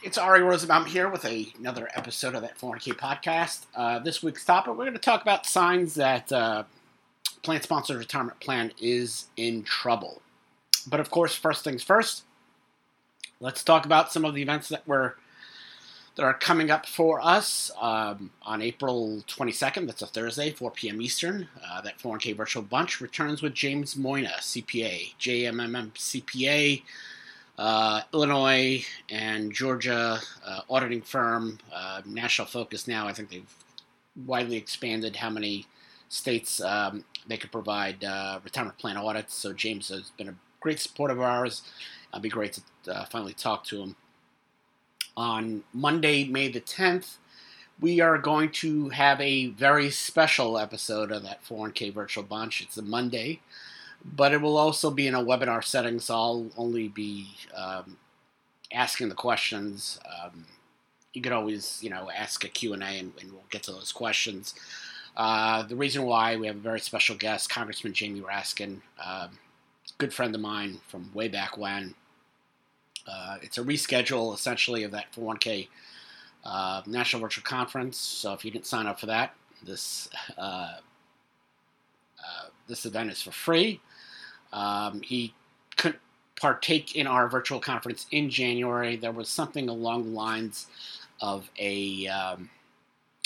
It's Ary Rosenbaum here with a, another episode of that 400K podcast. Uh, this week's topic, we're going to talk about signs that uh, plan sponsored retirement plan is in trouble. But of course, first things first, let's talk about some of the events that were that are coming up for us um, on April 22nd. That's a Thursday, 4 p.m. Eastern. Uh, that 401k virtual bunch returns with James Moyna, CPA, JMMM CPA uh, Illinois and Georgia uh, auditing firm, uh, national focus now. I think they've widely expanded how many states um, they could provide uh, retirement plan audits. So James has been a great support of ours. It'd be great to uh, finally talk to him. On Monday, May the 10th, we are going to have a very special episode of that 401k virtual bunch. It's a Monday but it will also be in a webinar setting, so I'll only be um, asking the questions. Um, you could always, you know, ask a Q&A and, and we'll get to those questions. Uh, the reason why we have a very special guest, Congressman Jamie Raskin, uh, good friend of mine from way back when. Uh, it's a reschedule, essentially, of that 401k uh, National Virtual Conference. So if you didn't sign up for that, this uh, uh, this event is for free. Um, he couldn't partake in our virtual conference in January. There was something along the lines of a, um,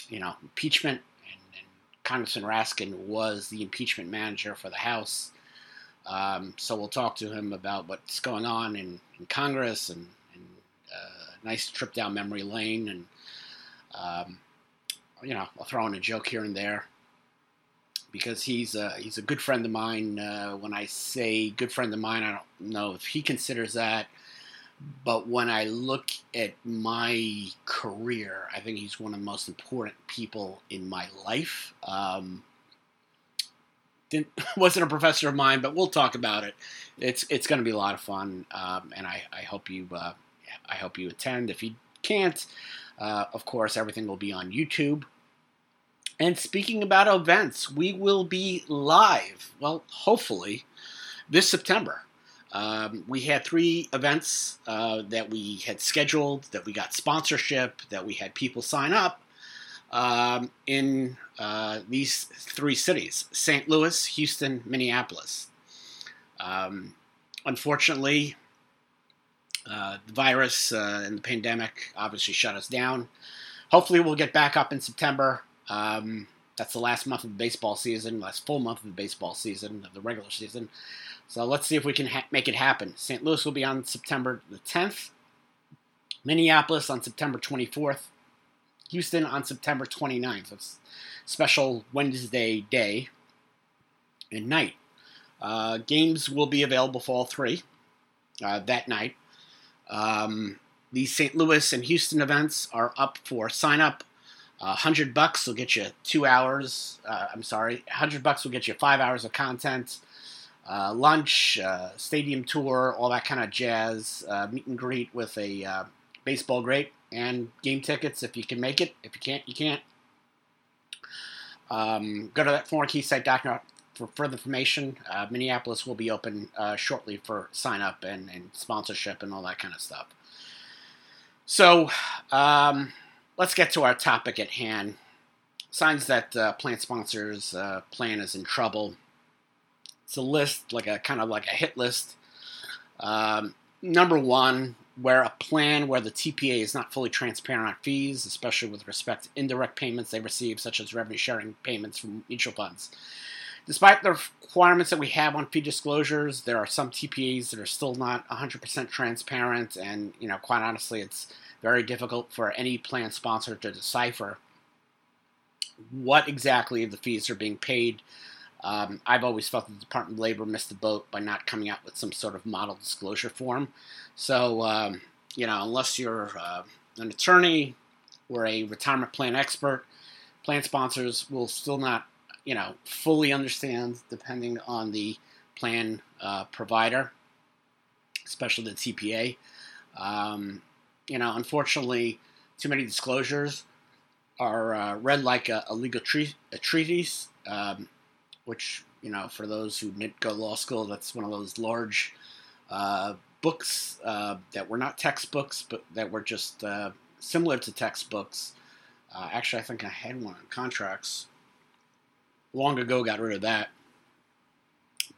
you know, impeachment, and, and, Congressman Raskin was the impeachment manager for the House. Um, so we'll talk to him about what's going on in, in Congress and, and uh, nice trip down memory lane. And, um, you know, I'll throw in a joke here and there because he's a, he's a good friend of mine. Uh, when I say good friend of mine, I don't know if he considers that. But when I look at my career, I think he's one of the most important people in my life. Um, wasn't a professor of mine, but we'll talk about it. It's it's going to be a lot of fun, um, and I, I hope you uh, I hope you attend. If you can't, uh, of course, everything will be on YouTube. And speaking about events, we will be live, well, hopefully, this September. Um, we had three events uh, that we had scheduled, that we got sponsorship, that we had people sign up um, in uh, these three cities St. Louis, Houston, Minneapolis. Um, unfortunately, uh, the virus uh, and the pandemic obviously shut us down. Hopefully, we'll get back up in September. Um, that's the last month of the baseball season, last full month of the baseball season, of the regular season. So let's see if we can ha- make it happen. St. Louis will be on September the 10th, Minneapolis on September 24th, Houston on September 29th. So it's special Wednesday day and night. Uh, games will be available for all three uh, that night. Um, these St. Louis and Houston events are up for sign up uh, hundred bucks will get you two hours. Uh, I'm sorry, hundred bucks will get you five hours of content, uh, lunch, uh, stadium tour, all that kind of jazz. Uh, meet and greet with a uh, baseball great and game tickets if you can make it. If you can't, you can't. Um, go to that 4keysite.com for further information. Minneapolis will be open shortly for sign up and, and, sponsorship and all that kind of stuff. So. Um, let's get to our topic at hand. Signs that uh, plan sponsors uh, plan is in trouble. It's a list, like a kind of like a hit list. Um, number one, where a plan where the TPA is not fully transparent on fees, especially with respect to indirect payments they receive, such as revenue sharing payments from mutual funds. Despite the requirements that we have on fee disclosures, there are some TPAs that are still not 100% transparent, and you know, quite honestly, it's very difficult for any plan sponsor to decipher what exactly the fees are being paid. Um, I've always felt the Department of Labor missed the boat by not coming out with some sort of model disclosure form. So, um, you know, unless you're uh, an attorney or a retirement plan expert, plan sponsors will still not, you know, fully understand depending on the plan uh, provider, especially the TPA. Um, you know, unfortunately, too many disclosures are uh, read like a, a legal tre- a treatise, um, which you know, for those who didn't go to law school, that's one of those large uh, books uh, that were not textbooks, but that were just uh, similar to textbooks. Uh, actually, I think I had one on contracts. Long ago, got rid of that.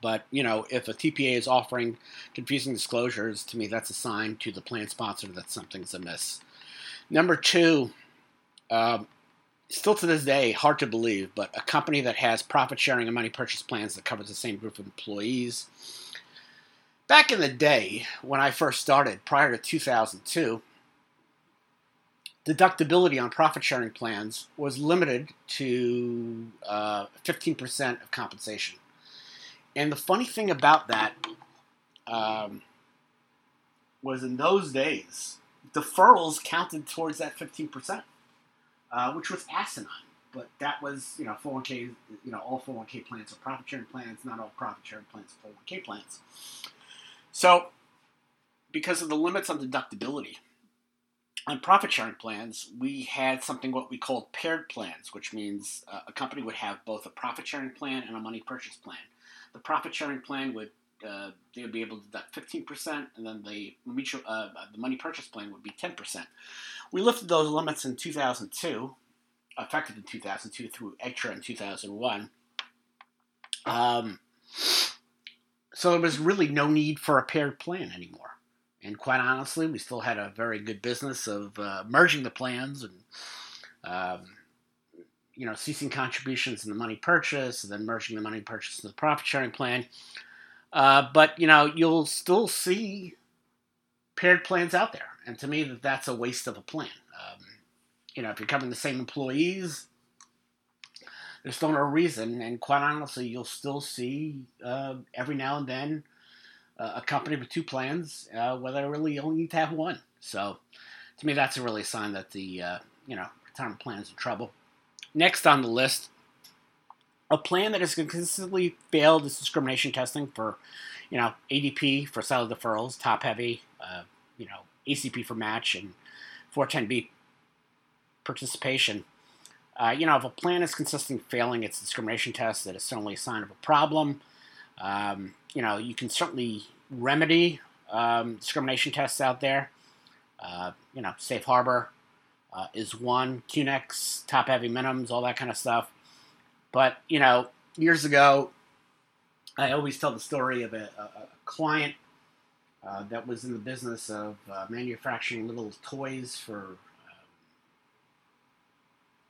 But you know, if a TPA is offering confusing disclosures, to me, that's a sign to the plan sponsor that something's amiss. Number two, um, still to this day, hard to believe, but a company that has profit sharing and money purchase plans that covers the same group of employees. Back in the day, when I first started, prior to 2002, deductibility on profit sharing plans was limited to uh, 15% of compensation. And the funny thing about that um, was in those days, deferrals counted towards that 15%, uh, which was asinine. But that was, you know, 401k, you know, all 401k plans are profit sharing plans, not all profit sharing plans are 401k plans. So, because of the limits on deductibility, on profit sharing plans, we had something what we called paired plans, which means uh, a company would have both a profit sharing plan and a money purchase plan. The profit sharing plan would uh, they would be able to deduct 15%, and then the mutual uh, the money purchase plan would be 10%. We lifted those limits in 2002, effective in 2002 through EGTRRA in 2001. Um, so there was really no need for a paired plan anymore. And quite honestly, we still had a very good business of uh, merging the plans and, um, you know, ceasing contributions and the money purchase and then merging the money purchase in the profit sharing plan. Uh, but, you know, you'll still see paired plans out there. And to me, that that's a waste of a plan. Um, you know, if you're covering the same employees, there's still no reason. And quite honestly, you'll still see uh, every now and then uh, a company with two plans, uh, where they really only need to have one. So, to me, that's a really sign that the uh, you know retirement plan is in trouble. Next on the list, a plan that has consistently failed its discrimination testing for, you know, ADP for salary deferrals, top heavy, uh, you know, ACP for match, and 410B participation. Uh, you know, if a plan is consistently failing its discrimination test, that is certainly a sign of a problem. Um, you know, you can certainly remedy um, discrimination tests out there. Uh, you know, safe harbor uh, is one. QNECs, top heavy minimums, all that kind of stuff. But you know, years ago, I always tell the story of a, a, a client uh, that was in the business of uh, manufacturing little toys for uh,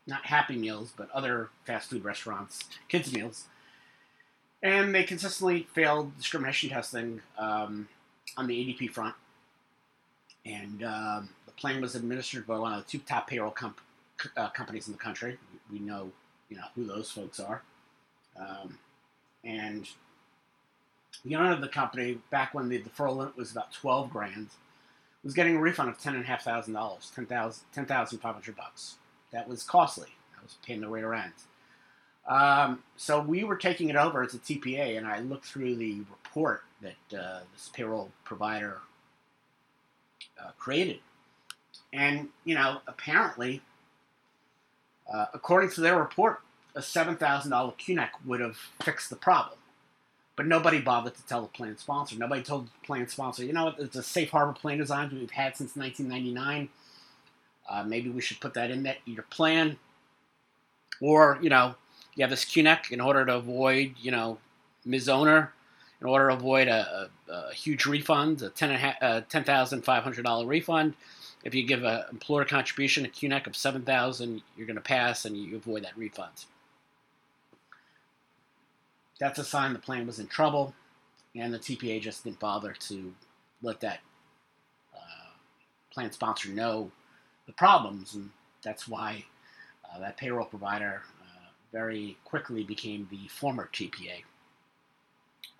not Happy Meals, but other fast food restaurants, kids' meals and they consistently failed discrimination testing um, on the ADP front. And um, plan was administered by one of the two top payroll comp- uh, companies in the country. We know, you know, who those folks are. Um, and the owner of the company, back when the deferral limit was about twelve grand, was getting a refund of ten and a half thousand dollars, ten thousand, ten thousand five hundred bucks. That was costly. That was paying the rate rent. Um, so we were taking it over as a TPA, and I looked through the report that uh, this payroll provider uh, created. And, you know, apparently, uh, according to their report, a $7,000 QNEC would have fixed the problem. But nobody bothered to tell the plan sponsor. Nobody told the plan sponsor, you know, it's a safe harbor plan design we've had since 1999. Uh, maybe we should put that in that your plan. Or, you know, you have this QNEC in order to avoid, you know, Ms. Owner, in order to avoid a, a, a huge refund, a $10,500 refund. If you give an employer contribution, a QNEC of 7000 you're going to pass and you avoid that refund. That's a sign the plan was in trouble, and the TPA just didn't bother to let that uh, plan sponsor know the problems, and that's why uh, that payroll provider very quickly became the former TPA.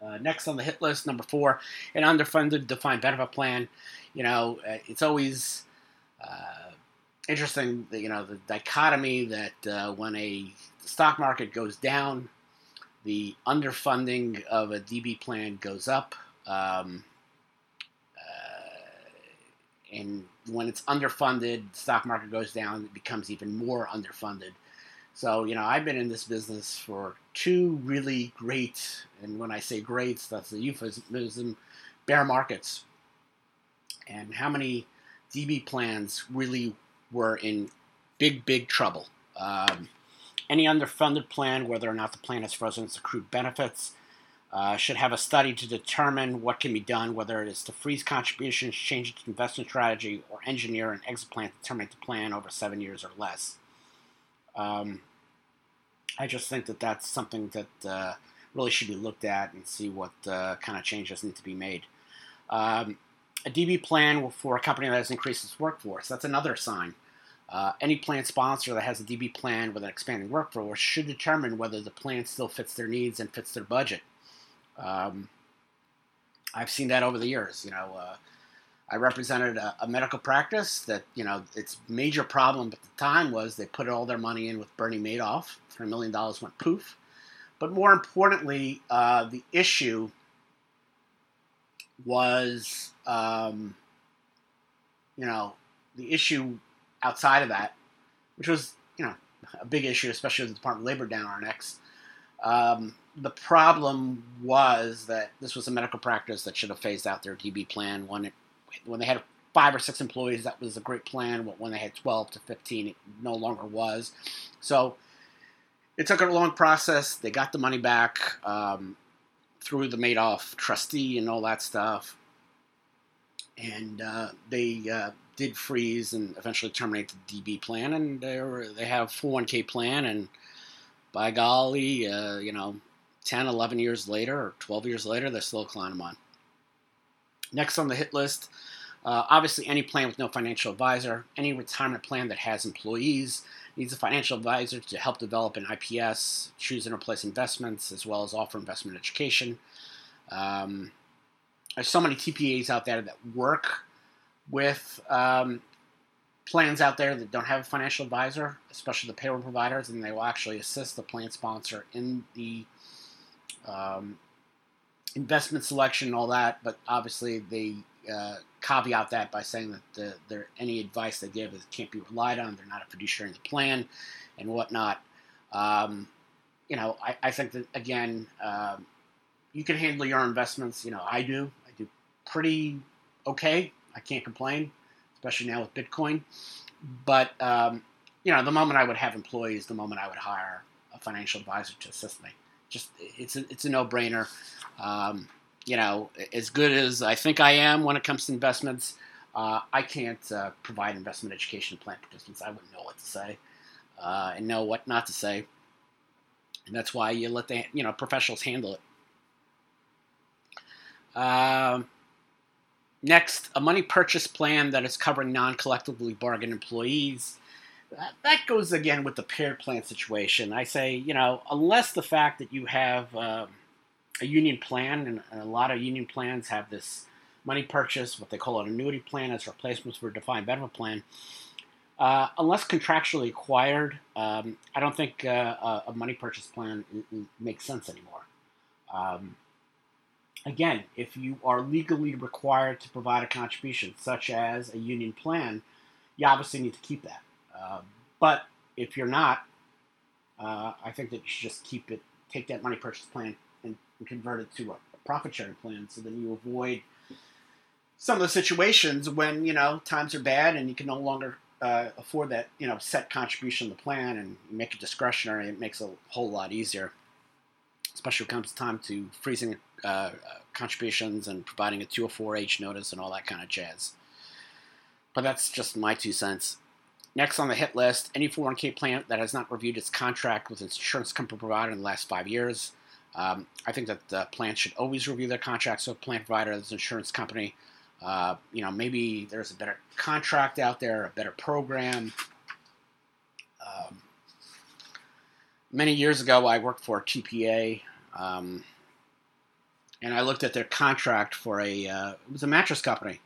Uh, next on the hit list, number four, an underfunded defined benefit plan. You know, uh, it's always uh, interesting, you know, the dichotomy that uh, when a stock market goes down, the underfunding of a DB plan goes up. Um, uh, and when it's underfunded, the stock market goes down, it becomes even more underfunded. So, you know, I've been in this business for two really great, and when I say great, that's the euphemism, bear markets. and how many DB plans really were in big, big trouble. Um, any underfunded plan, whether or not the plan has frozen its accrued benefits, uh, should have a study to determine what can be done, whether it is to freeze contributions, change its investment strategy, or engineer an exit plan to terminate the plan over seven years or less. Um, I just think that that's something that uh, really should be looked at and see what uh, kind of changes need to be made. Um, a DB plan for a company that has increased its workforce, that's another sign. Uh, any plan sponsor that has a DB plan with an expanding workforce should determine whether the plan still fits their needs and fits their budget. Um, I've seen that over the years. You know, uh, I represented a, a, medical practice that you know its major problem at the time was they put all their money in with Bernie Madoff. Three million dollars went poof. But more importantly, uh, the issue was, um, you know, the issue outside of that, which was you know a big issue, especially with the Department of Labor down our necks. Um, the problem was that this was a medical practice that should have phased out their DB plan when it when they had five or six employees. That was a great plan. When they had 12 to 15, it no longer was. So it took a long process. They got the money back um, through the Madoff trustee and all that stuff, and uh, they uh, did freeze and eventually terminate the DB plan. And they were, they have 401k plan and by golly, uh, you know, 10, 11 years later or 12 years later, they're still climbing on. Next on the hit list, uh, obviously, any plan with no financial advisor, any retirement plan that has employees needs a financial advisor to help develop an IPS, choose and replace investments, as well as offer investment education. Um, there's so many TPAs out there that work with um, plans out there that don't have a financial advisor, especially the payroll providers, and they will actually assist the plan sponsor in the um, investment selection and all that. But obviously, they uh, caveat that by saying that the, any advice they give is, can't be relied on. They're not a fiduciary in the plan and whatnot. Um, you know, I, I, think that again, um, you can handle your investments. You know, I do. I do pretty okay. I can't complain especially now with Bitcoin. But um, you know, the moment I would have employees, the moment I would hire a financial advisor to assist me. Just it's a, it's a no brainer. Um, you know, as good as I think I am when it comes to investments, uh, I can't uh, provide investment education to plan participants. I wouldn't know what to say uh, and know what not to say, and that's why you let the you know professionals handle it. Um, Next, a money purchase plan that is covering non collectively bargained employees. That goes again with the paired plan situation. I say, you know, unless the fact that you have uh, a union plan, and a lot of union plans have this money purchase, what they call an annuity plan, as replacements for a defined benefit plan. Uh, unless contractually acquired, um, I don't think uh, a money purchase plan makes sense anymore. Um, Again, if you are legally required to provide a contribution, such as a union plan, you obviously need to keep that. Uh, but if you're not, uh, I think that you should just keep it, take that money purchase plan and, convert it to a, a profit sharing plan so then you avoid some of the situations when, you know, times are bad and you can no longer uh, afford that, you know, set contribution to the plan and make it discretionary. It makes a whole lot easier especially when it comes time to freezing uh, uh, contributions and providing a 204H notice and all that kind of jazz. But that's just my two cents. Next on the hit list, any 401k plan that has not reviewed its contract with its insurance company provider in the last five years. Um, I think that the plan should always review their contracts with plan provider, its insurance company. Uh, you know, maybe there's a better contract out there, a better program. Um, many years ago, I worked for TPA, um, and I looked at their contract for a uh, it was a mattress company.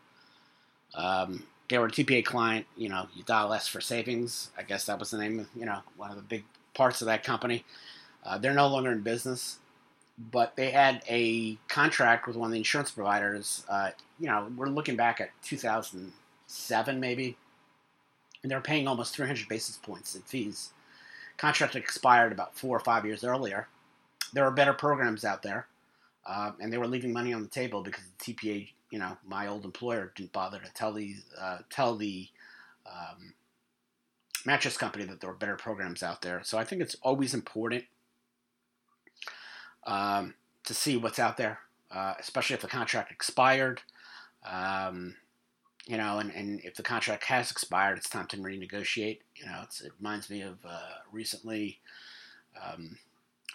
Um, they were a TPA client. You know, you dial S for savings. I guess that was the name you know one of the big parts of that company. Uh, they're no longer in business, but they had a contract with one of the insurance providers. Uh, you know, we're looking back at 2007 maybe, and they're paying almost 300 basis points in fees contract expired about four or five years earlier. There are better programs out there, uh, and they were leaving money on the table because the TPA you know, my old employer didn't bother to tell the uh, tell the um, mattress company that there were better programs out there. So I think it's always important um, to see what's out there, uh, especially if the contract expired. Um, you know, and, and if the contract has expired, it's time to renegotiate. You know, it reminds me of uh, recently. Um,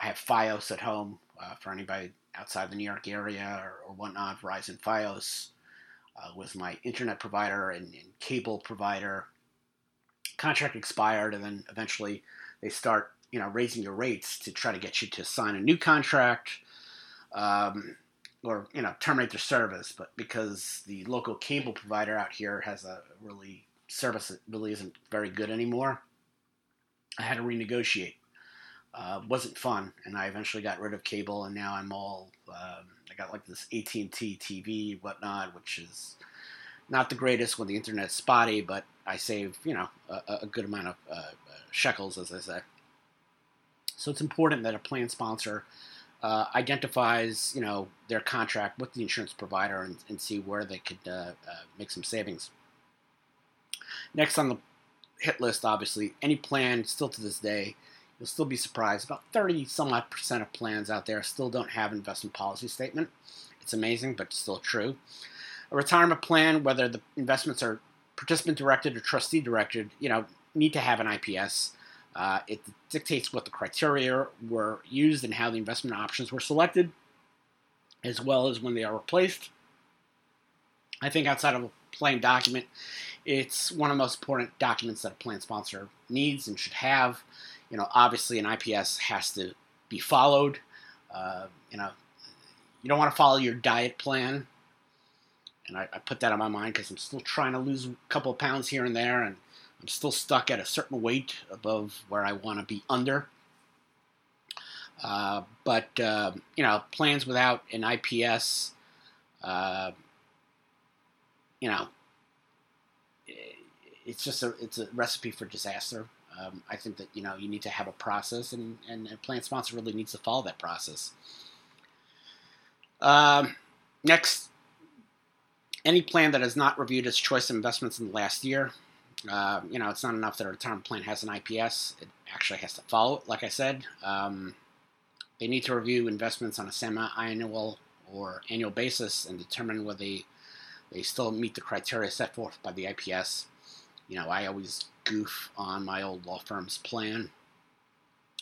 I have FiOS at home uh, for anybody outside the New York area or, or whatnot. Verizon FiOS uh, was my internet provider and, and, cable provider. Contract expired, and then eventually they start, you know, raising your rates to try to get you to sign a new contract. Um, or you know terminate their service, but because the local cable provider out here has a really service that really isn't very good anymore, I had to renegotiate. Uh, wasn't fun, and I eventually got rid of cable, and now I'm all um, I got like this AT and T TV whatnot, which is not the greatest when the internet's spotty, but I save you know a, a good amount of uh, shekels, as I say. So it's important that a plan sponsor uh, identifies, you know, their contract with the insurance provider and, and see where they could uh, uh, make some savings. Next on the hit list, obviously, any plan still to this day, you'll still be surprised. About 30 some odd percent of plans out there still don't have investment policy statement. It's amazing, but still true. A retirement plan, whether the investments are participant directed or trustee directed, you know, need to have an IPS. Uh, it dictates what the criteria were used and how the investment options were selected, as well as when they are replaced. I think outside of a plan document, it's one of the most important documents that a plan sponsor needs and should have. You know, obviously an IPS has to be followed. Uh, you know, you don't want to follow your diet plan. And I, I put that on my mind because I'm still trying to lose a couple of pounds here and there, and I'm still stuck at a certain weight above where I want to be under. Uh, but uh, you know, plans without an IPS, uh, you know, it's just a it's a recipe for disaster. Um, I think that you know you need to have a process, and and a plan sponsor really needs to follow that process. Um, next, any plan that has not reviewed its choice of investments in the last year uh, you know, it's not enough that a retirement plan has an IPS. It actually has to follow it, like I said. Um, they need to review investments on a semi-annual or annual basis and determine whether they, they still meet the criteria set forth by the IPS. You know, I always goof on my old law firm's plan.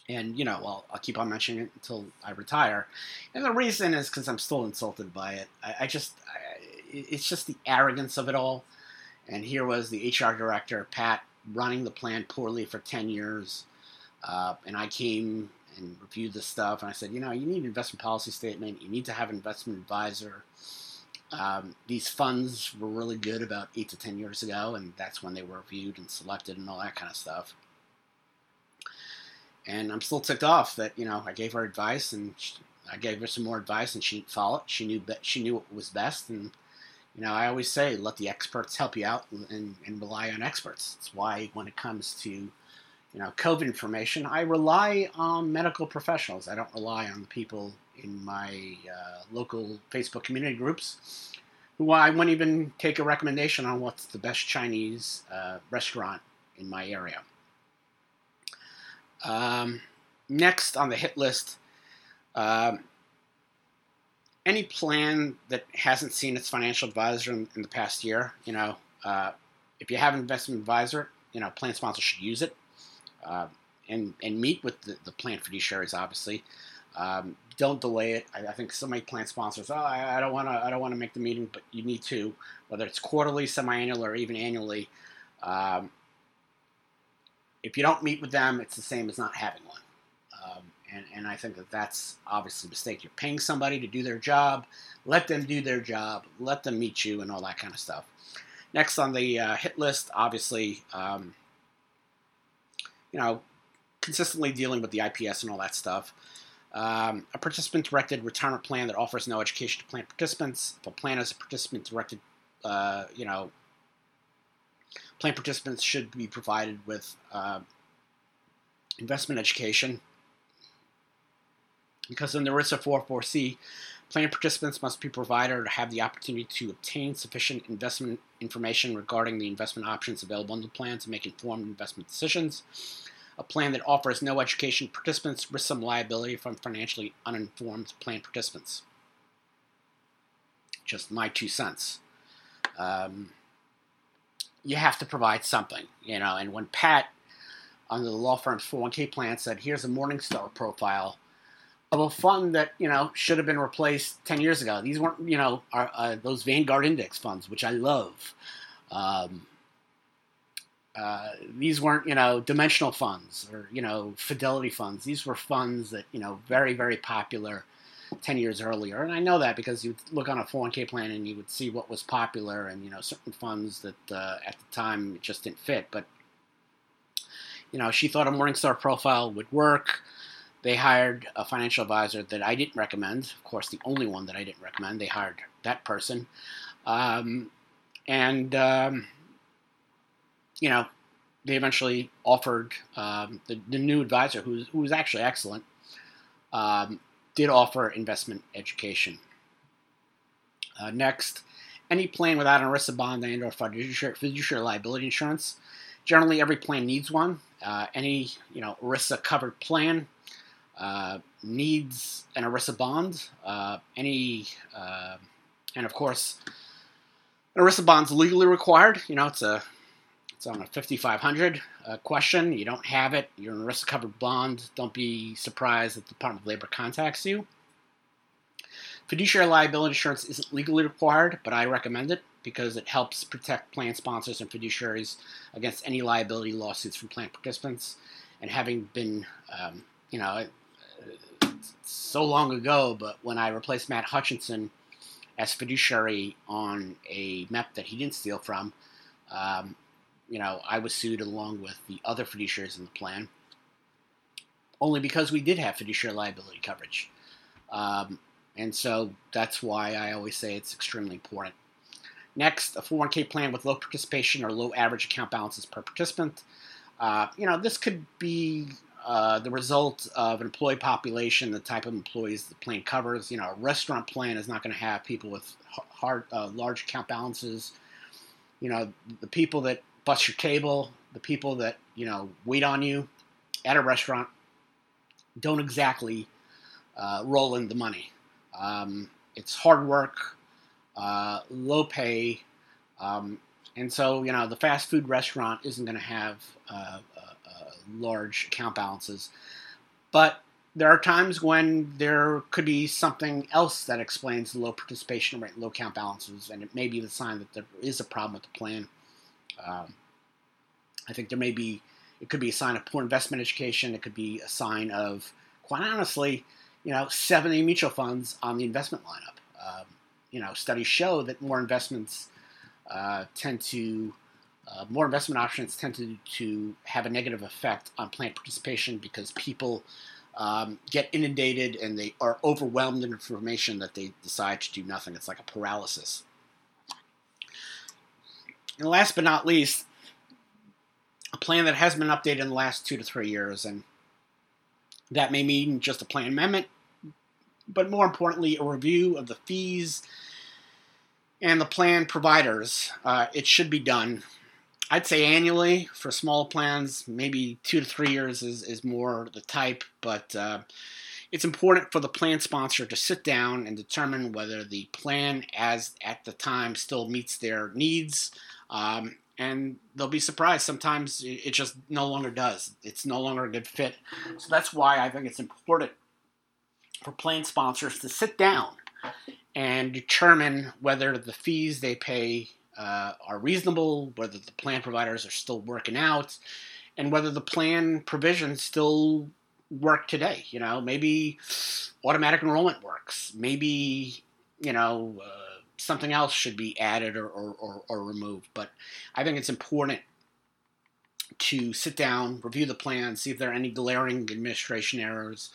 And, you know, well, I'll keep on mentioning it until I retire. And the reason is because I'm still insulted by it. I, I just, I, it's just the arrogance of it all. And here was the HR director, Pat, running the plan poorly for 10 years. Uh, and I came and reviewed the stuff, and I said, you know, you need an investment policy statement. You need to have an investment advisor. Um, these funds were really good about eight to 10 years ago, and that's when they were reviewed and selected and all that kind of stuff. And I'm still ticked off that, you know, I gave her advice and she, I gave her some more advice and she it. She knew, she knew what was best, and you know, I always say let the experts help you out and, and rely on experts. That's why when it comes to, you know, COVID information, I rely on medical professionals. I don't rely on the people in my uh, local Facebook community groups who I wouldn't even take a recommendation on what's the best Chinese uh, restaurant in my area. Um, next on the hit list, um, any plan that hasn't seen its financial advisor in, in the past year, you know, uh, if you have an investment advisor, you know, plan sponsor should use it uh, and and meet with the, the plan fiduciaries. Obviously, um, don't delay it. I, I, think so many plan sponsors, oh, I, don't want to, I don't want to make the meeting, but you need to, whether it's quarterly, semi-annual, or even annually. Um, if you don't meet with them, it's the same as not having one. And, and I think that that's obviously a mistake. You're paying somebody to do their job. Let them do their job. Let them meet you and all that kind of stuff. Next on the uh, hit list, obviously, um, you know, consistently dealing with the IPS and all that stuff. Um, a participant directed retirement plan that offers no education to plan participants. If a plan is a participant directed, uh, you know, plan participants should be provided with uh, investment education because in the ERISA 44C, Plan participants must be provided or have the opportunity to obtain sufficient investment information regarding the investment options available in the plan to make informed investment decisions. A plan that offers no education participants risks some liability from financially uninformed plan participants. Just my two cents. Um, you have to provide something, you know. And when Pat, under the law firm's 401k plan, said, "Here's a Morningstar profile," of a fund that you know should have been replaced 10 years ago. These weren't you know uh, those Vanguard index funds, which I love. Um, uh, these weren't you know dimensional funds or you know fidelity funds. These were funds that you know very very popular 10 years earlier. And I know that because you look on a 401k plan and you would see what was popular and, you know, certain funds that uh, at the time just didn't fit. But, you know, she thought a Morningstar profile would work. They hired a financial advisor that I didn't recommend. Of course, the only one that I didn't recommend. They hired that person. Um, and, um, you know, they eventually offered um, the, the, new advisor, who who was actually excellent, um, did offer investment education. Uh, next, any plan without an ERISA bond and or fiduciary, fiduciary liability insurance. Generally, every plan needs one. Uh, any you know ERISA covered plan uh, needs an ERISA bond. Uh, any uh, and of course, an ERISA bond's legally required. You know, it's a it's on a 5500 uh, question. You don't have it. You're an ERISA covered bond. Don't be surprised if the Department of Labor contacts you. Fiduciary liability insurance isn't legally required, but I recommend it because it helps protect plan sponsors and fiduciaries against any liability lawsuits from plan participants. And having been, um, you know, so long ago, but when I replaced Matt Hutcheson as fiduciary on a MEP that he didn't steal from, um, you know, I was sued along with the other fiduciaries in the plan, only because we did have fiduciary liability coverage. Um, and so that's why I always say it's extremely important. Next, a 401k plan with low participation or low average account balances per participant. Uh, you know, this could be uh, the result of an employee population, the type of employees the plan covers. You know, a restaurant plan is not going to have people with hard, uh, large account balances. You know, the people that bust your table, the people that you know wait on you at a restaurant don't exactly uh, roll in the money. Um, it's hard work, uh, low pay, um, and so you know the fast food restaurant isn't going to have uh, large account balances, but there are times when there could be something else that explains the low participation rate, low account balances, and it may be the sign that there is a problem with the plan. Um, I think there may be, it could be a sign of poor investment education. It could be a sign of, quite honestly, you know, 70 mutual funds on the investment lineup. Um, you know, studies show that more investments uh, tend to, uh, more investment options tend to, to have a negative effect on plan participation because people um, get inundated and they are overwhelmed in information that they decide to do nothing. It's like a paralysis. And last but not least, a plan that has been updated in the last two to three years, and that may mean just a plan amendment, but more importantly, a review of the fees and the plan providers. Uh, it should be done. I'd say annually for small plans, maybe two to three years is, is more the type, but uh, it's important for the plan sponsor to sit down and determine whether the plan, as at the time, still meets their needs um, and they'll be surprised. Sometimes it just no longer does. It's no longer a good fit. So that's why I think it's important for plan sponsors to sit down and determine whether the fees they pay uh, are reasonable, whether the plan providers are still working out, and whether the plan provisions still work today. You know, maybe automatic enrollment works. Maybe, you know, uh, something else should be added or, or, or, or removed. But I think it's important to sit down, review the plan, see if there are any glaring administration errors,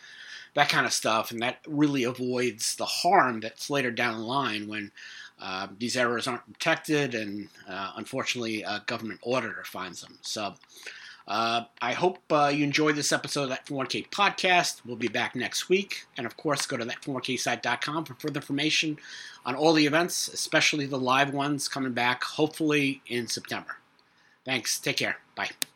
that kind of stuff, and that really avoids the harm that's later down the line when uh, these errors aren't detected, and uh, unfortunately, a government auditor finds them. So, Uh, I hope uh, you enjoyed this episode of that 4K podcast. We'll be back next week. And of course, go to that 4ksite.com for further information on all the events, especially the live ones coming back hopefully in September. Thanks. Take care. Bye.